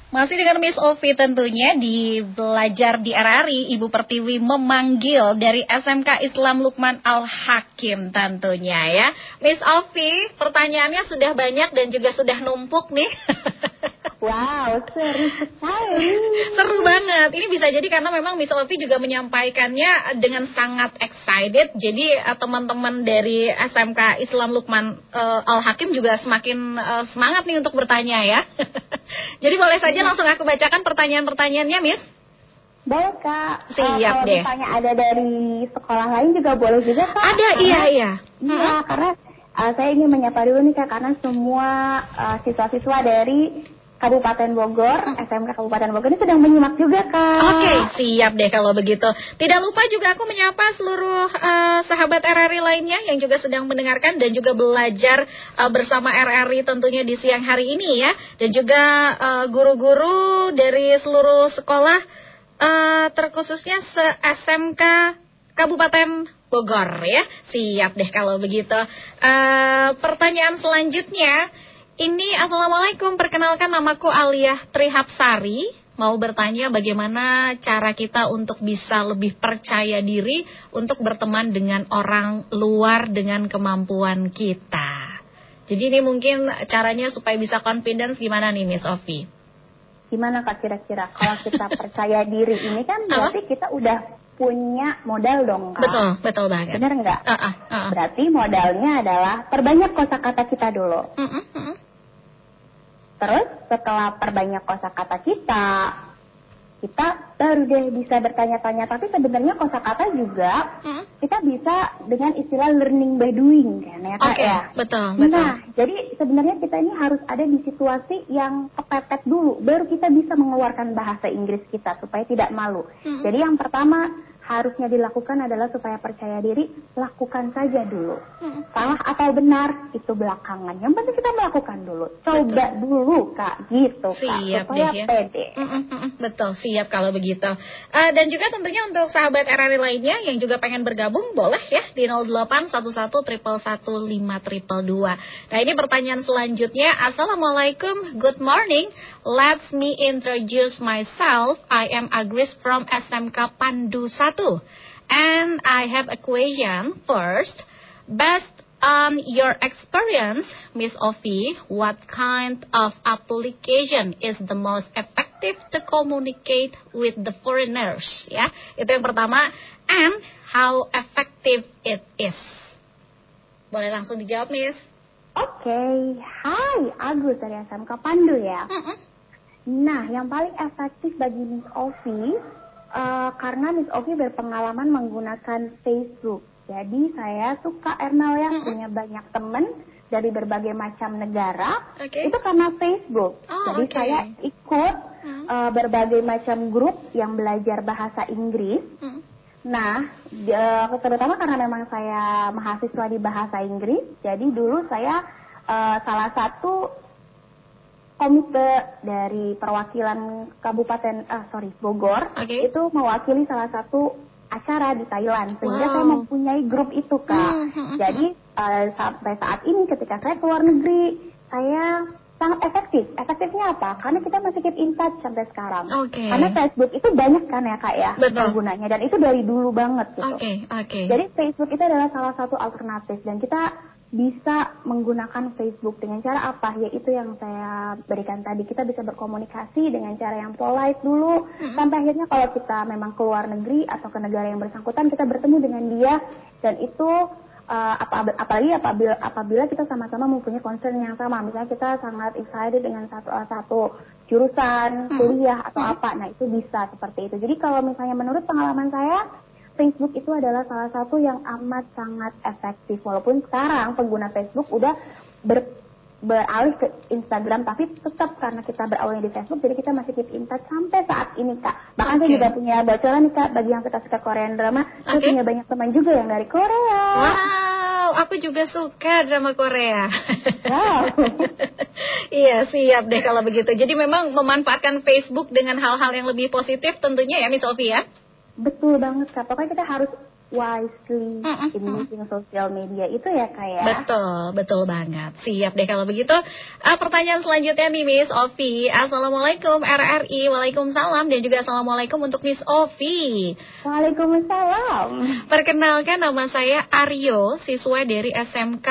Masih dengan Miss Ovi tentunya di Belajar di RRI, Ibu Pertiwi memanggil dari SMK Islam Lukman Al-Hakim tentunya ya. Miss Ovi, pertanyaannya sudah banyak dan juga sudah numpuk nih. <laughs> Wow, seru sekali. Seru banget. Ini bisa jadi karena memang Miss Ovi juga menyampaikannya dengan sangat excited. Jadi eh, teman-teman dari SMK Islam Lukman eh, Al Hakim juga semakin eh, semangat nih untuk bertanya ya. <laughs> jadi boleh saja langsung aku bacakan pertanyaan-pertanyaannya, Miss. Boleh kak. Siap Eh, kalau deh. misalnya ada dari sekolah lain juga boleh juga kak. Ada, Karena- iya iya. Iya, karena eh, saya ingin menyapa dulu nih kak karena semua eh, siswa-siswa dari Kabupaten Bogor, SMK Kabupaten Bogor ini sedang menyimak juga kak. Oke, siap deh kalau begitu. Tidak lupa juga aku menyapa seluruh eh, sahabat RRI lainnya yang juga sedang mendengarkan dan juga belajar eh, bersama RRI tentunya di siang hari ini ya. Dan juga eh, guru-guru dari seluruh sekolah eh, terkhususnya se-SMK Kabupaten Bogor ya. Siap deh kalau begitu. Eh, pertanyaan selanjutnya ini Assalamualaikum, perkenalkan namaku Aliyah Trihapsari Mau bertanya bagaimana cara kita untuk bisa lebih percaya diri Untuk berteman dengan orang luar dengan kemampuan kita Jadi ini mungkin caranya supaya bisa confidence gimana nih Miss Ovi? Gimana kak kira-kira kalau kita <laughs> percaya diri ini kan berarti kita udah punya modal dong kak. Betul, betul banget Bener nggak? Ah, ah, ah, ah. Berarti modalnya adalah perbanyak kosakata kita dulu. Mm-mm, mm-mm. Terus setelah perbanyak kosakata kita, kita baru deh bisa bertanya-tanya. Tapi sebenarnya kosakata juga Mm. kita bisa dengan istilah learning by doing kan ya kak Oke, ya. betul, betul Nah, jadi sebenarnya kita ini harus ada di situasi yang kepepet dulu, baru kita bisa mengeluarkan bahasa Inggris kita supaya tidak malu. Mm. Jadi yang pertama harusnya dilakukan adalah supaya percaya diri, lakukan saja dulu. Mm. Salah atau benar itu belakangan. Yang penting kita melakukan dulu. Coba dulu kak, gitu kak, Siap supaya deh ya. pede. Mm-mm, mm-mm, betul, siap kalau begitu. Eh, dan juga tentunya untuk sahabat RRI lainnya yang juga pengen bergabung, boleh ya di 0811 Nah ini pertanyaan selanjutnya. Assalamualaikum, good morning. Let me introduce myself. I am Agris from SMK Pandu 1. And I have a question first. Based on your experience, Miss Ovi, what kind of application is the most effective to communicate with the foreigners? Ya, itu yang pertama. And how effective it is? Boleh langsung dijawab, Miss? Oke, hai Agus dari SMK Pandu ya. Mm-mm. Nah, yang paling efektif bagi Miss Ovi, eh, karena Miss Ovi berpengalaman menggunakan Facebook. Jadi saya suka Ernal ya Mm-mm. punya banyak temen dari berbagai macam negara. Oke. Itu karena Facebook. Oh, Jadi oke. saya ikut Hmm. eh, berbagai macam grup yang belajar bahasa Inggris. Mm. Nah, eh, terutama karena memang saya mahasiswa di bahasa Inggris, jadi dulu saya eh, salah satu komite dari perwakilan Kabupaten, ah sorry Bogor, Oke. itu mewakili salah satu acara di Thailand, sehingga Wow. saya mempunyai grup itu kak. Hmm, hmm, hmm, Jadi eh, sampai saat ini ketika saya keluar negeri, saya sangat efektif. Efektifnya apa? Karena kita masih keep in touch sampai sekarang. Oke. Karena Facebook itu banyak kan ya kak ya Betul. penggunanya dan itu dari dulu banget gitu. Oke, oke. Jadi Facebook itu adalah salah satu alternatif dan kita bisa menggunakan Facebook. Dengan cara apa? Yaitu yang saya berikan tadi. Kita bisa berkomunikasi dengan cara yang polite dulu. Sampai akhirnya kalau kita memang keluar negeri atau ke negara yang bersangkutan kita bertemu dengan dia. Dan itu uh, apa, apalagi apabila, apabila kita sama-sama mempunyai concern yang sama. Misalnya kita sangat excited dengan satu uh, satu jurusan kuliah atau apa. Nah itu bisa seperti itu. Jadi kalau misalnya menurut pengalaman saya Facebook itu adalah salah satu yang amat sangat efektif walaupun sekarang pengguna Facebook udah ber, beralih ke Instagram tapi tetap karena kita berawalnya di Facebook jadi kita masih keep in touch sampai saat ini kak bahkan saya Oke. juga punya bocoran nih kak bagi yang suka suka Korean drama saya Oke. punya banyak teman juga yang dari Korea Wow, aku juga suka drama Korea. Wow. <laughs> iya, siap deh kalau begitu. Jadi memang memanfaatkan Facebook dengan hal-hal yang lebih positif tentunya ya Miss Ovi ya. Betul banget kak. Pokoknya kita harus wisely in using social media itu ya kak ya Betul, betul banget. Siap deh kalau begitu. Ah, pertanyaan selanjutnya nih Miss Ovi. Assalamualaikum RRI, Waalaikumsalam dan juga Assalamualaikum untuk Miss Ovi. Waalaikumsalam Perkenalkan nama saya Aryo, siswa dari SMK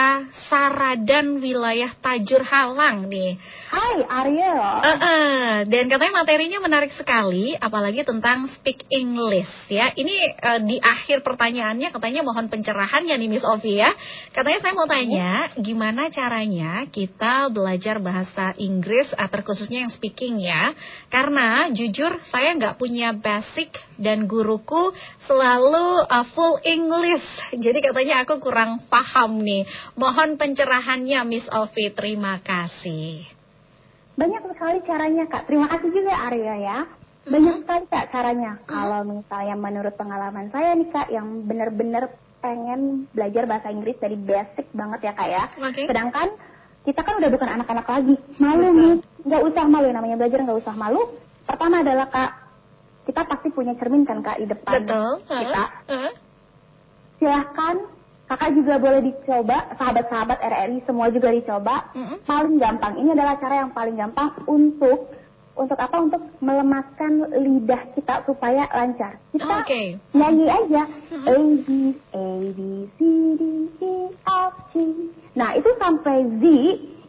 Saradan Wilayah Tajur Halang nih. Hai Aryo Eh, eh, dan katanya materinya menarik sekali, apalagi tentang speak English ya. Ini eh, di akhir pertanyaannya katanya mohon pencerahan ya nih Miss Ovi ya. Katanya saya mau tanya, gimana caranya kita belajar bahasa Inggris, ah, terkhususnya yang speaking ya? Karena jujur saya nggak punya basic dan guruku selalu eh, full English. <laughs> Jadi katanya aku kurang paham nih. Mohon pencerahannya Miss Ovi, terima kasih. Banyak sekali caranya kak. Terima kasih juga Arya ya. Banyak sekali kak caranya. Kalau misalnya menurut pengalaman saya nih kak, yang benar-benar pengen belajar bahasa Inggris dari basic banget ya kak ya. Oke. Sedangkan kita kan udah bukan anak-anak lagi. Malu Betul. nih, nggak usah malu. Namanya belajar nggak usah malu. Pertama adalah kak, kita pasti punya cermin kan kak di depan Betul. kita. Heeh. Silahkan kakak juga boleh dicoba. Sahabat-sahabat RRI semua juga dicoba Mm-mm. paling gampang. Ini adalah cara yang paling gampang untuk untuk apa? Untuk melemaskan lidah kita supaya lancar. Kita Oke. nyanyi aja A B A B C D E F G. Nah itu sampai Z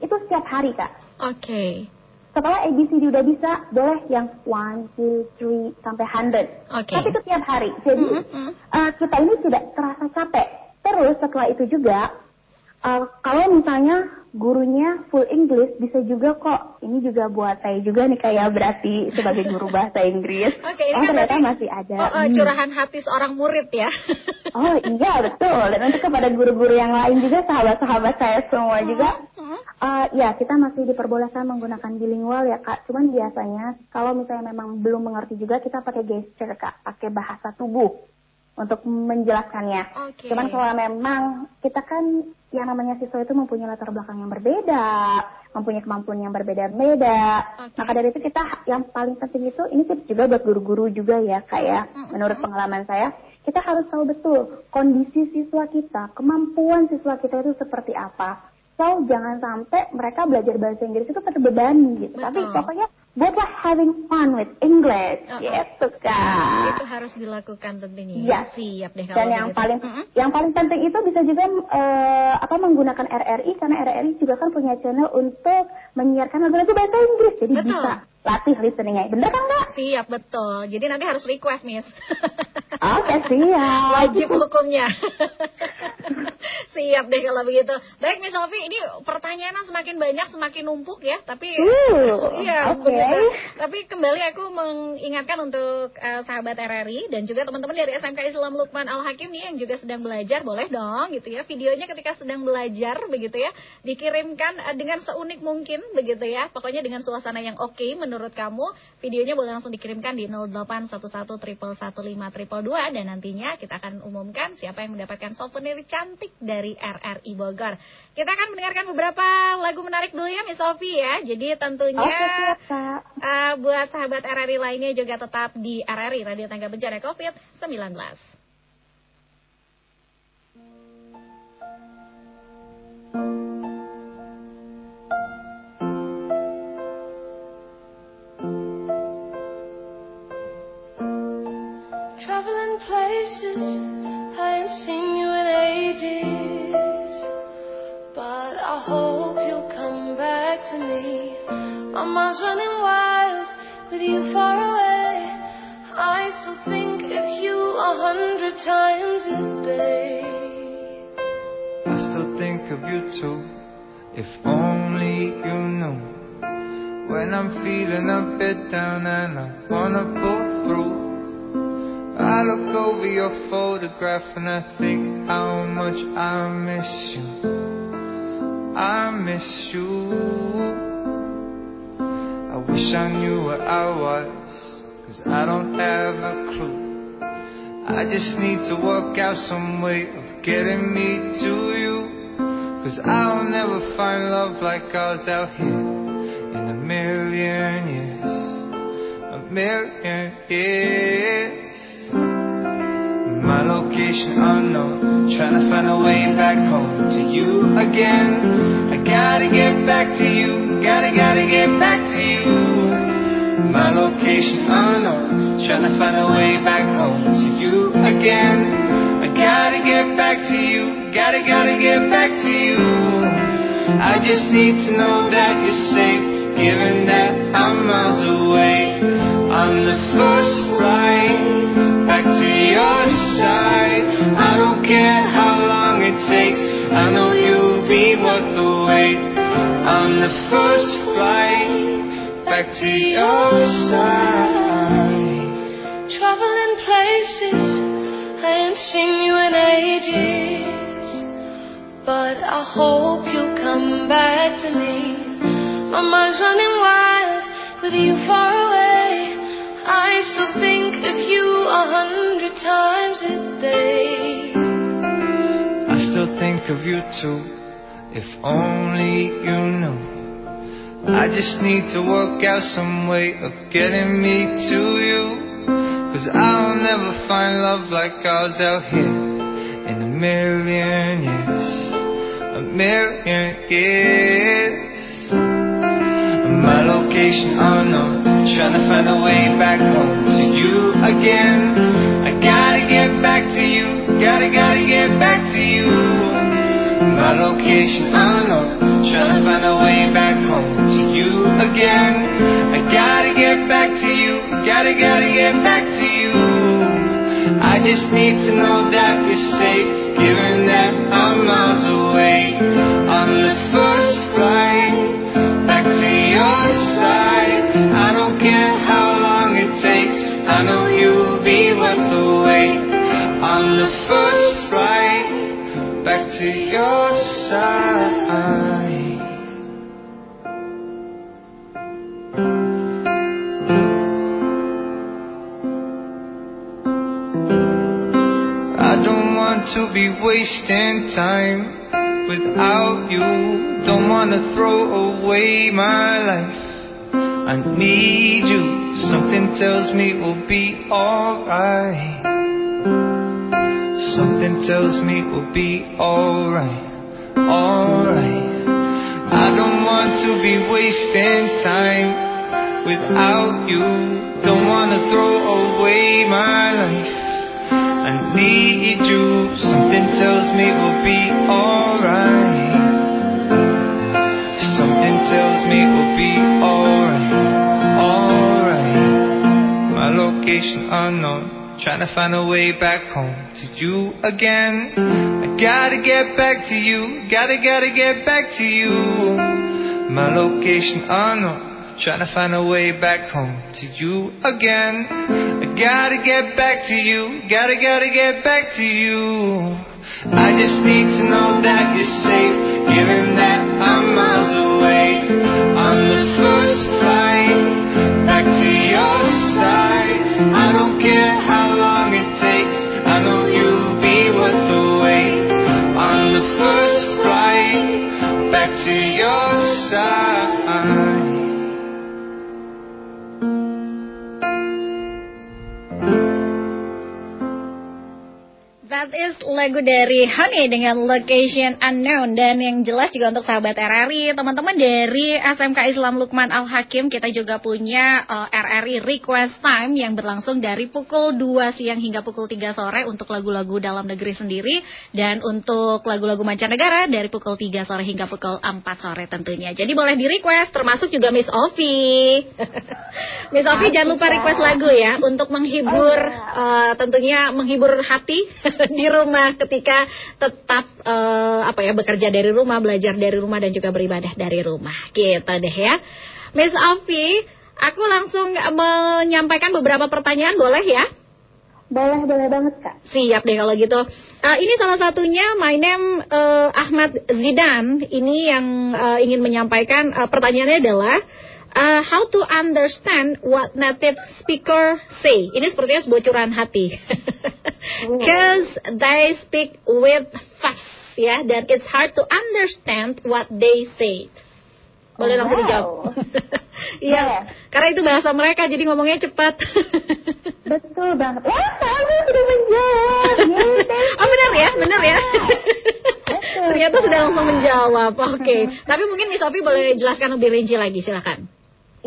itu setiap hari kak. Oke. Setelah A B C D udah bisa, boleh yang one two three sampai hundred. Oke. Tapi itu tiap hari. Jadi Mm-mm. eh, kita ini tidak terasa capek. Terus setelah itu juga, eh, kalau misalnya gurunya full English, bisa juga kok. Ini juga buat saya juga nih kayak berarti sebagai guru bahasa Inggris. <laughs> Oke, ini oh kan ternyata berarti- masih ada. Oh, eh, Hmm. curahan hati seorang murid ya. <laughs> Oh iya betul. Dan untuk kepada guru-guru yang lain juga, sahabat-sahabat saya semua juga. Mm-mm. Eh, ya, kita masih diperbolehkan menggunakan bilingual ya kak. Cuman biasanya kalau misalnya memang belum mengerti juga kita pakai gesture kak, pakai bahasa tubuh untuk menjelaskannya. Oke. Cuman kalau memang kita kan yang namanya siswa itu mempunyai latar belakang yang berbeda, mempunyai kemampuan yang berbeda-beda. Oke. Maka dari itu kita yang paling penting itu ini tips juga buat guru-guru juga ya kak ya. Mm-mm. Menurut pengalaman saya, kita harus tahu betul kondisi siswa kita, kemampuan siswa kita itu seperti apa. So jangan sampai mereka belajar bahasa Inggris itu terbebani gitu. Tapi Betul. Buatlah having fun with English Uh-uh. gitu kak. Itu harus dilakukan tentunya. Iya. Siap deh kalau Dan yang begitu. paling Mm-mm. yang paling penting itu bisa juga eh, apa menggunakan RRI karena RRI juga kan punya channel untuk menyiarkan lagu-lagu bahasa Inggris. Jadi Betul. bisa latih listeningnya. Bener kan Kak? Siap betul. Jadi nanti harus request, Miss. Oke <laughs> siap. Wajib hukumnya. <laughs> Siap deh kalau begitu. Baik Miss Sofi, ini pertanyaannya semakin banyak, semakin numpuk ya. Tapi Uh, <laughs> iya oke. begitu. Tapi kembali aku mengingatkan untuk eh, sahabat RRI dan juga teman-teman dari SMK Islam Lukman Al Hakim nih yang juga sedang belajar, boleh dong gitu ya. Videonya ketika sedang belajar begitu ya, dikirimkan eh, dengan seunik mungkin begitu ya. Pokoknya dengan suasana yang oke menurut kamu, videonya boleh langsung dikirimkan di 0811115 dan nantinya kita akan umumkan siapa yang mendapatkan souvenir cantik dari RRI Bogor. Kita akan mendengarkan beberapa lagu menarik dulu ya Miss Sofi ya. Jadi tentunya Oke, siap, eh, buat sahabat RRI lainnya juga tetap di RRI Radio Tangga Bencana COVID-19. Traveling places I ain't seen you in ages. But I hope you'll come back to me. My mind's running wild with you far away. I still think of you a hundred times a day. I still think of you too. If only you knew. When I'm feeling a bit down and I wanna pull through. I look over your photograph and I think how much I miss you. I miss you. I wish I knew where I was, cause I don't have a clue. I just need to work out some way of getting me to you. Cause I'll never find love like ours out here in a million years. A million years. My location unknown, trying to find a way back home to you again. I gotta get back to you, gotta, gotta get back to you. My location unknown, trying to find a way back home to you again. I gotta get back to you, gotta, gotta get back to you. I just need to know that you're safe, given that I'm miles away. On the first ride back to your side, I don't care how long it takes. I know you'll be worth the wait. On the first flight back to your side. Traveling places I ain't seen you in ages. But I hope you'll come back to me. My mind's running wild with you far away. I still think of you a hundred times a day. I still think of you too, if only you knew. I just need to work out some way of getting me to you. Cause I'll never find love like ours out here in a million years. A million years. My location unknown, trying to find a way back home to you again. I gotta get back to you, gotta, gotta get back to you. My location unknown, trying to find a way back home to you again. I gotta get back to you, gotta, gotta get back to you. I just need to know that you're safe, given that I'm miles away. On the first flight back to your side, to your side. I don't want to be wasting time without you. Don't wanna throw away my life. I need you. Something tells me we'll be alright. Something tells me we'll be alright. Alright. I don't want to be wasting time without you. Don't wanna throw away my life. I need you. Something tells me we'll be alright. Something tells me we'll be alright. Alright. My location unknown. Trying to find a way back home to you again. I gotta get back to you, gotta, gotta get back to you. My location unknown, trying to find a way back home to you again. I gotta get back to you, gotta, gotta get back to you. I just need to know that you're safe, given that I'm miles away on the first flight back to your side. I don't care to your side. That is lagu dari Honey dengan Location Unknown dan yang jelas juga untuk sahabat RRI teman-teman dari SMK Islam Lukman Al Hakim kita juga punya uh, RRI Request Time yang berlangsung dari pukul 2 siang hingga pukul 3 sore untuk lagu-lagu dalam negeri sendiri dan untuk lagu-lagu mancanegara dari pukul 3 sore hingga pukul 4 sore tentunya. Jadi boleh di request termasuk juga Miss Ovi. <laughs> Miss Ovi jangan lupa request lagu ya untuk menghibur uh, tentunya menghibur hati <laughs> di rumah ketika tetap uh, apa ya bekerja dari rumah, belajar dari rumah dan juga beribadah dari rumah. Gitu deh ya. Miss Afi, aku langsung menyampaikan beberapa pertanyaan boleh ya? Boleh, boleh banget kak. Siap deh kalau gitu. Uh, ini salah satunya my name uh, Ahmad Zidan. Ini yang uh, ingin menyampaikan uh, pertanyaannya adalah uh, how to understand what native speaker say. Ini sepertinya sebuah curahan hati. <laughs> Because they speak with fast ya dan it's hard to understand what they say. Boleh Oh, langsung wow. dijawab. <laughs> Iya, Boleh. karena itu bahasa mereka jadi ngomongnya cepat. <laughs> Betul banget. Wah, kamu sudah menjawab. Oh benar ya, benar ya. Ternyata sudah langsung menjawab. Oke, tapi mungkin Miss Sophie boleh jelaskan lebih rinci lagi, silakan.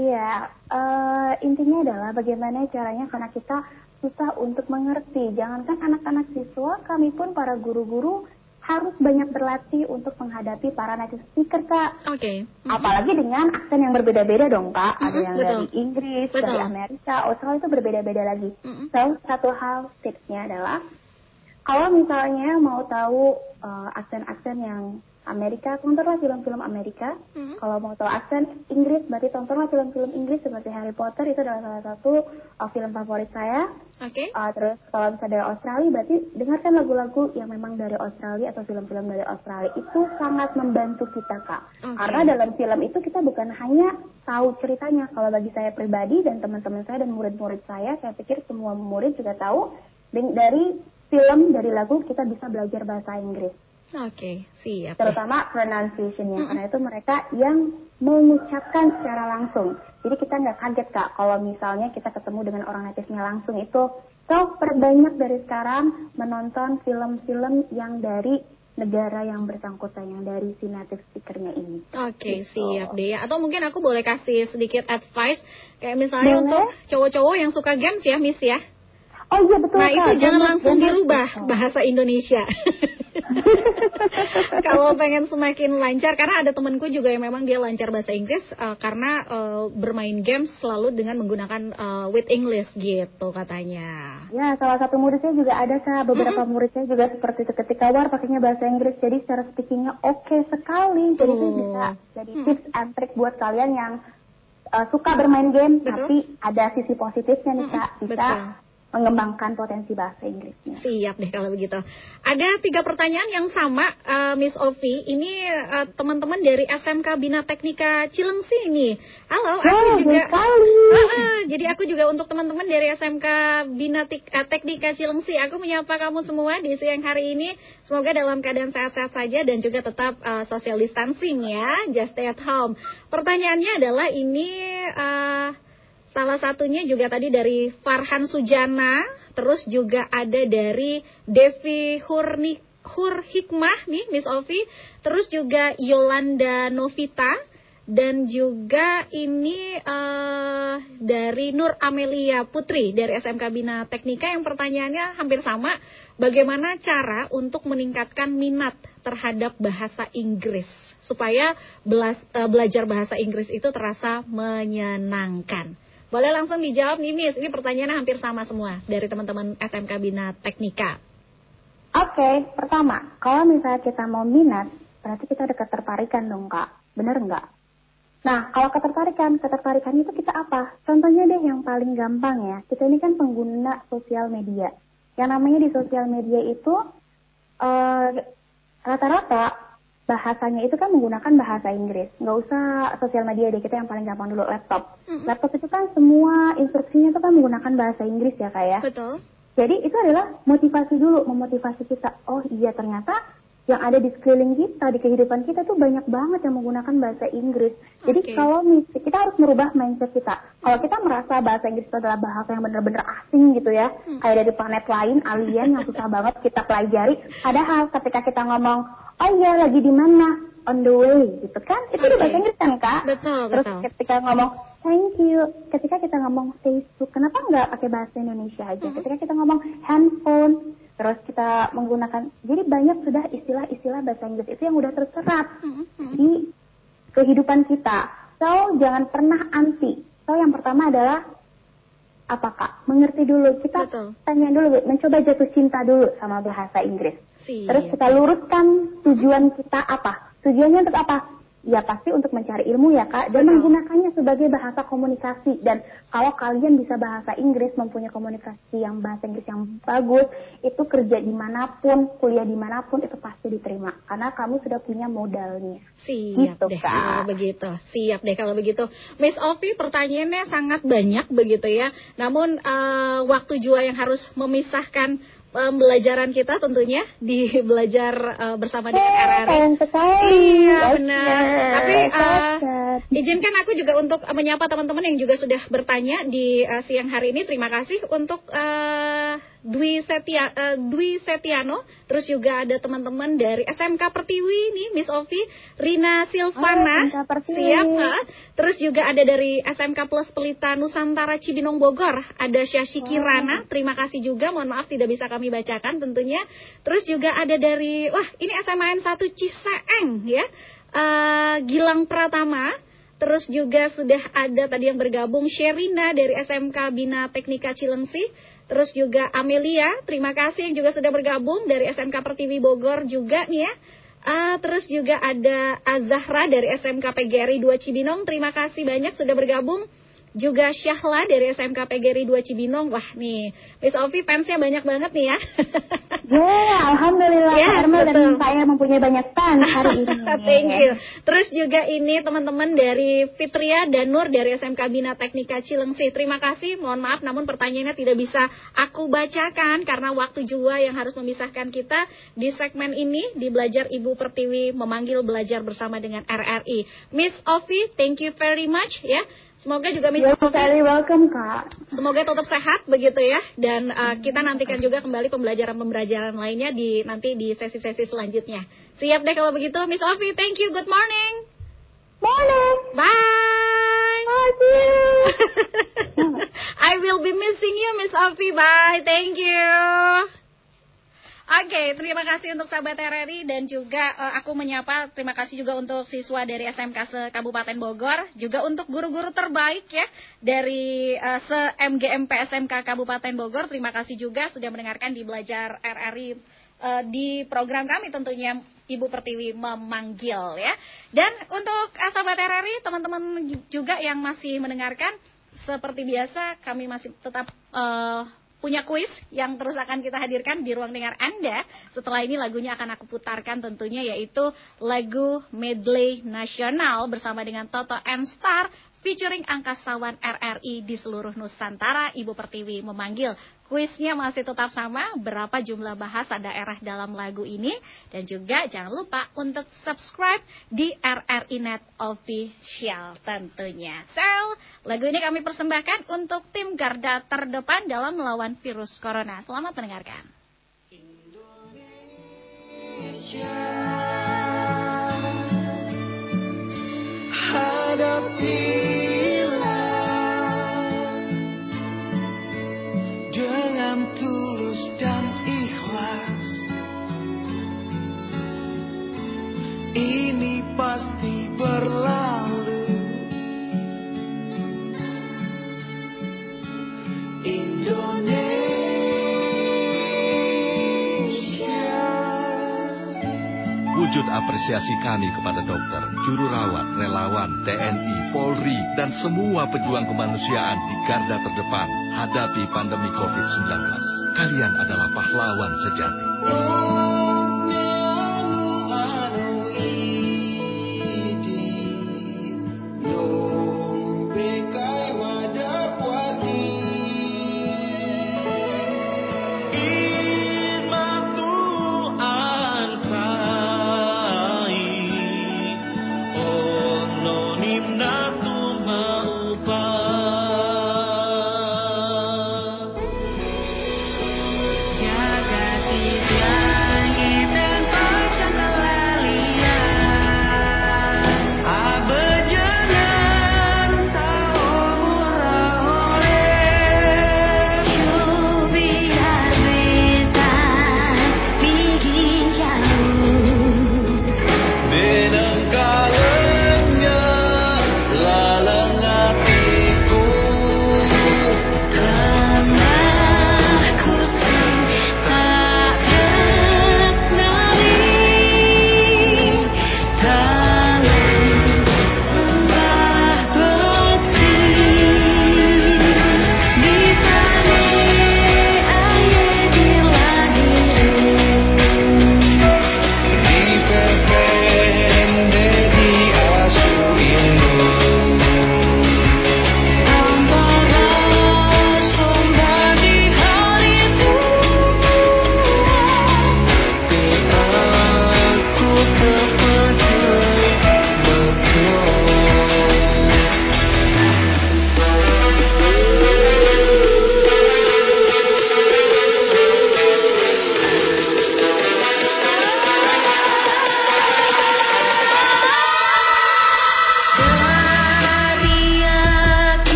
Iya, eh, intinya adalah bagaimana caranya karena kita susah untuk mengerti. Jangankan anak-anak siswa, kami pun para guru-guru harus banyak berlatih untuk menghadapi para native speaker, Kak. Oke. Apalagi dengan aksen yang berbeda-beda dong, Kak. Ada Mhm, yang betul. dari Inggris, Betul. dari Amerika, Australia itu berbeda-beda lagi. Mhm. So, satu hal tipsnya adalah kalau misalnya mau tahu eh, aksen-aksen yang Amerika, tontonlah film-film Amerika. Mhm. Kalau mau tahu aksen Inggris, berarti tontonlah film-film Inggris seperti Harry Potter. Itu adalah salah satu eh, film favorit saya. Oke. Uh, terus kalau misalnya dari Australia, berarti dengarkan lagu-lagu yang memang dari Australia atau film-film dari Australia. Itu sangat membantu kita, Kak. Oke. Karena dalam film itu kita bukan hanya tahu ceritanya. Kalau bagi saya pribadi dan teman-teman saya dan murid-murid saya, saya pikir semua murid juga tahu dari film, dari lagu kita bisa belajar bahasa Inggris. Oke, siap. Terutama pronunciation-nya. Karena itu mereka yang mengucapkan secara langsung. Jadi kita nggak kaget kak kalau misalnya kita ketemu dengan orang native-nya langsung itu. So perbanyak dari sekarang menonton film-film yang dari negara yang bersangkutan yang dari si native speaker-nya ini. Oke, Gitu. siap deh ya. Atau mungkin aku boleh kasih sedikit advice kayak misalnya Boleh. untuk cowok-cowok yang suka games ya, Miss ya. Oh iya betul Nah, kak. itu jangan Benar, langsung benar. dirubah Betul. bahasa Indonesia. <laughs> Kalau pengen semakin lancar karena ada temanku juga yang memang dia lancar bahasa Inggris eh, karena eh, bermain games selalu dengan menggunakan eh, with English gitu katanya. Ya, salah satu murid saya juga ada kak. Beberapa murid saya juga seperti itu ketika war pakainya bahasa Inggris. Jadi secara speakingnya oke sekali. Jadi itu bisa jadi tips and trick buat kalian yang uh, suka bermain game, Betul. tapi ada sisi positifnya nih kak. Bisa betul. Mengembangkan potensi bahasa Inggrisnya. Siap deh kalau begitu. Ada tiga pertanyaan yang sama, eh, Miss Ovi. Ini eh, teman-teman dari SMK Bina Teknika Cilengsi nih. Halo, aku Wah, juga. Ah, ah, jadi aku juga untuk teman-teman dari SMK Bina Tik- eh, Teknika Cilengsi, aku menyapa kamu semua di siang hari ini. Semoga dalam keadaan sehat-sehat saja dan juga tetap eh, social distancing ya, just stay at home. Pertanyaannya adalah ini eh, salah satunya juga tadi dari Farhan Sujana, terus juga ada dari Devi Hurni Hur Hikmah nih Miss Ovi, terus juga Yolanda Novita dan juga ini eh, dari Nur Amelia Putri dari SMK Bina Teknika yang pertanyaannya hampir sama, bagaimana cara untuk meningkatkan minat terhadap bahasa Inggris supaya belas- eh, belajar bahasa Inggris itu terasa menyenangkan. Boleh langsung dijawab nih Miss, ini pertanyaannya hampir sama semua dari teman-teman SMK Bina Teknika. Oke, okay, pertama, kalau misalnya kita mau minat, berarti kita ada ketertarikan dong kak, bener nggak? Nah, kalau ketertarikan, ketertarikan itu kita apa? Contohnya deh yang paling gampang ya, kita ini kan pengguna sosial media. Yang namanya di sosial media itu uh, rata-rata bahasanya itu kan menggunakan bahasa Inggris. Nggak usah sosial media deh, kita yang paling gampang dulu laptop. Mm-hmm. Laptop itu kan semua instruksinya itu kan menggunakan bahasa Inggris ya kak ya. Betul. Jadi itu adalah motivasi dulu, memotivasi kita. Oh iya ternyata yang ada di sekeliling kita, di kehidupan kita tuh banyak banget yang menggunakan bahasa Inggris. Jadi okay. kalau kita harus merubah mindset kita. Kalau kita merasa bahasa Inggris itu adalah bahasa yang benar-benar asing gitu ya, hmm. kayak dari planet lain, alien yang susah <laughs> banget kita pelajari. Padahal ketika kita ngomong, oh iya lagi di mana? On the way gitu kan? Itu okay. bahasa Inggris kan kak? Betul, Terus betul. ketika ngomong thank you, ketika kita ngomong Facebook, kenapa nggak pakai bahasa Indonesia aja? Hmm. Ketika kita ngomong handphone, terus kita menggunakan jadi banyak sudah istilah-istilah bahasa Inggris itu yang udah terserap mm-hmm. di kehidupan kita. So jangan pernah anti. So yang pertama adalah apakah mengerti dulu kita Betul. tanya dulu mencoba jatuh cinta dulu sama bahasa Inggris. Si, terus kita luruskan tujuan kita apa? Tujuannya untuk apa? Ya pasti untuk mencari ilmu ya kak dan Betul. menggunakannya sebagai bahasa komunikasi. Dan kalau kalian bisa bahasa Inggris mempunyai komunikasi yang bahasa Inggris yang bagus itu kerja di mana pun kuliah di mana pun itu pasti diterima. Karena kamu sudah punya modalnya. Siap gitu, deh kak. kalau begitu. Siap deh kalau begitu. Miss Ovi pertanyaannya sangat banyak begitu ya. Namun uh, waktu juga yang harus memisahkan pembelajaran kita tentunya di <laughs> belajar uh, bersama dengan RRI. Iya benar. Tapi uh, izinkan aku juga untuk menyapa teman-teman yang juga sudah bertanya di uh, siang hari ini. Terima kasih untuk uh, Dwi Setia uh, Dwi Setiano, terus juga ada teman-teman dari SMK Pertiwi nih Miss Ovi, Rina Silvana, oh, siap, uh, terus juga ada dari SMK Plus Pelita Nusantara Cibinong Bogor, ada Syashi Kirana, terima kasih juga, mohon maaf tidak bisa kami bacakan tentunya, terus juga ada dari, wah ini SMAN 1 Ciseeng ya, uh, Gilang Pratama, Terus juga sudah ada tadi yang bergabung Sherina dari SMK Bina Teknika Cilengsi. Terus juga Amelia, terima kasih yang juga sudah bergabung dari SMK Pertiwi Bogor juga nih ya. Uh, terus juga ada Azahra dari SMK PGRI 2 Cibinong, terima kasih banyak sudah bergabung juga Syahla dari SMK PGRI 2 Cibinong. Wah nih, Miss Ovi fansnya banyak banget nih ya. Ya, yeah, Alhamdulillah yes, Karena dan saya mempunyai banyak fans hari ini. <laughs> Thank you. Terus juga ini teman-teman dari Fitria dan Nur dari SMK Bina Teknika Cilengsi. Terima kasih, mohon maaf namun pertanyaannya tidak bisa aku bacakan karena waktu juga yang harus memisahkan kita di segmen ini di Belajar Ibu Pertiwi memanggil belajar bersama dengan RRI. Miss Ovi, thank you very much ya. Semoga juga Miss very welcome Kak. Semoga tetap sehat begitu ya dan uh, kita nantikan juga kembali pembelajaran-pembelajaran lainnya di nanti di sesi-sesi selanjutnya. Siap deh kalau begitu Miss Ovi, thank you. Good morning. Morning. Bye. Bye. <laughs> I will be missing you Miss Ovi. Bye. Thank you. Oke, okay, terima kasih untuk sahabat RRI dan juga uh, aku menyapa terima kasih juga untuk siswa dari SMK se Kabupaten Bogor, juga untuk guru-guru terbaik ya dari uh, se MGMP SMK Kabupaten Bogor. Terima kasih juga sudah mendengarkan di belajar RRI uh, di program kami tentunya Ibu Pertiwi memanggil ya. Dan untuk uh, sahabat RRI, teman-teman juga yang masih mendengarkan seperti biasa kami masih tetap uh, punya kuis yang terus akan kita hadirkan di ruang dengar Anda. Setelah ini lagunya akan aku putarkan tentunya yaitu lagu medley nasional bersama dengan Toto and Star featuring angkasawan RRI di seluruh Nusantara. Ibu Pertiwi memanggil Kuisnya masih tetap sama, berapa jumlah bahasa daerah dalam lagu ini. Dan juga jangan lupa untuk subscribe di RRI Net Official tentunya. So, lagu ini kami persembahkan untuk tim garda terdepan dalam melawan virus corona. Selamat mendengarkan. Indonesia pasti berlalu Indonesia Wujud apresiasi kami kepada dokter, juru rawat, relawan, TNI, Polri, dan semua pejuang kemanusiaan di garda terdepan hadapi pandemi COVID-19. Kalian adalah pahlawan sejati.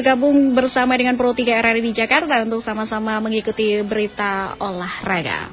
bergabung bersama dengan Pro 3 RRI di Jakarta untuk sama-sama mengikuti berita olahraga.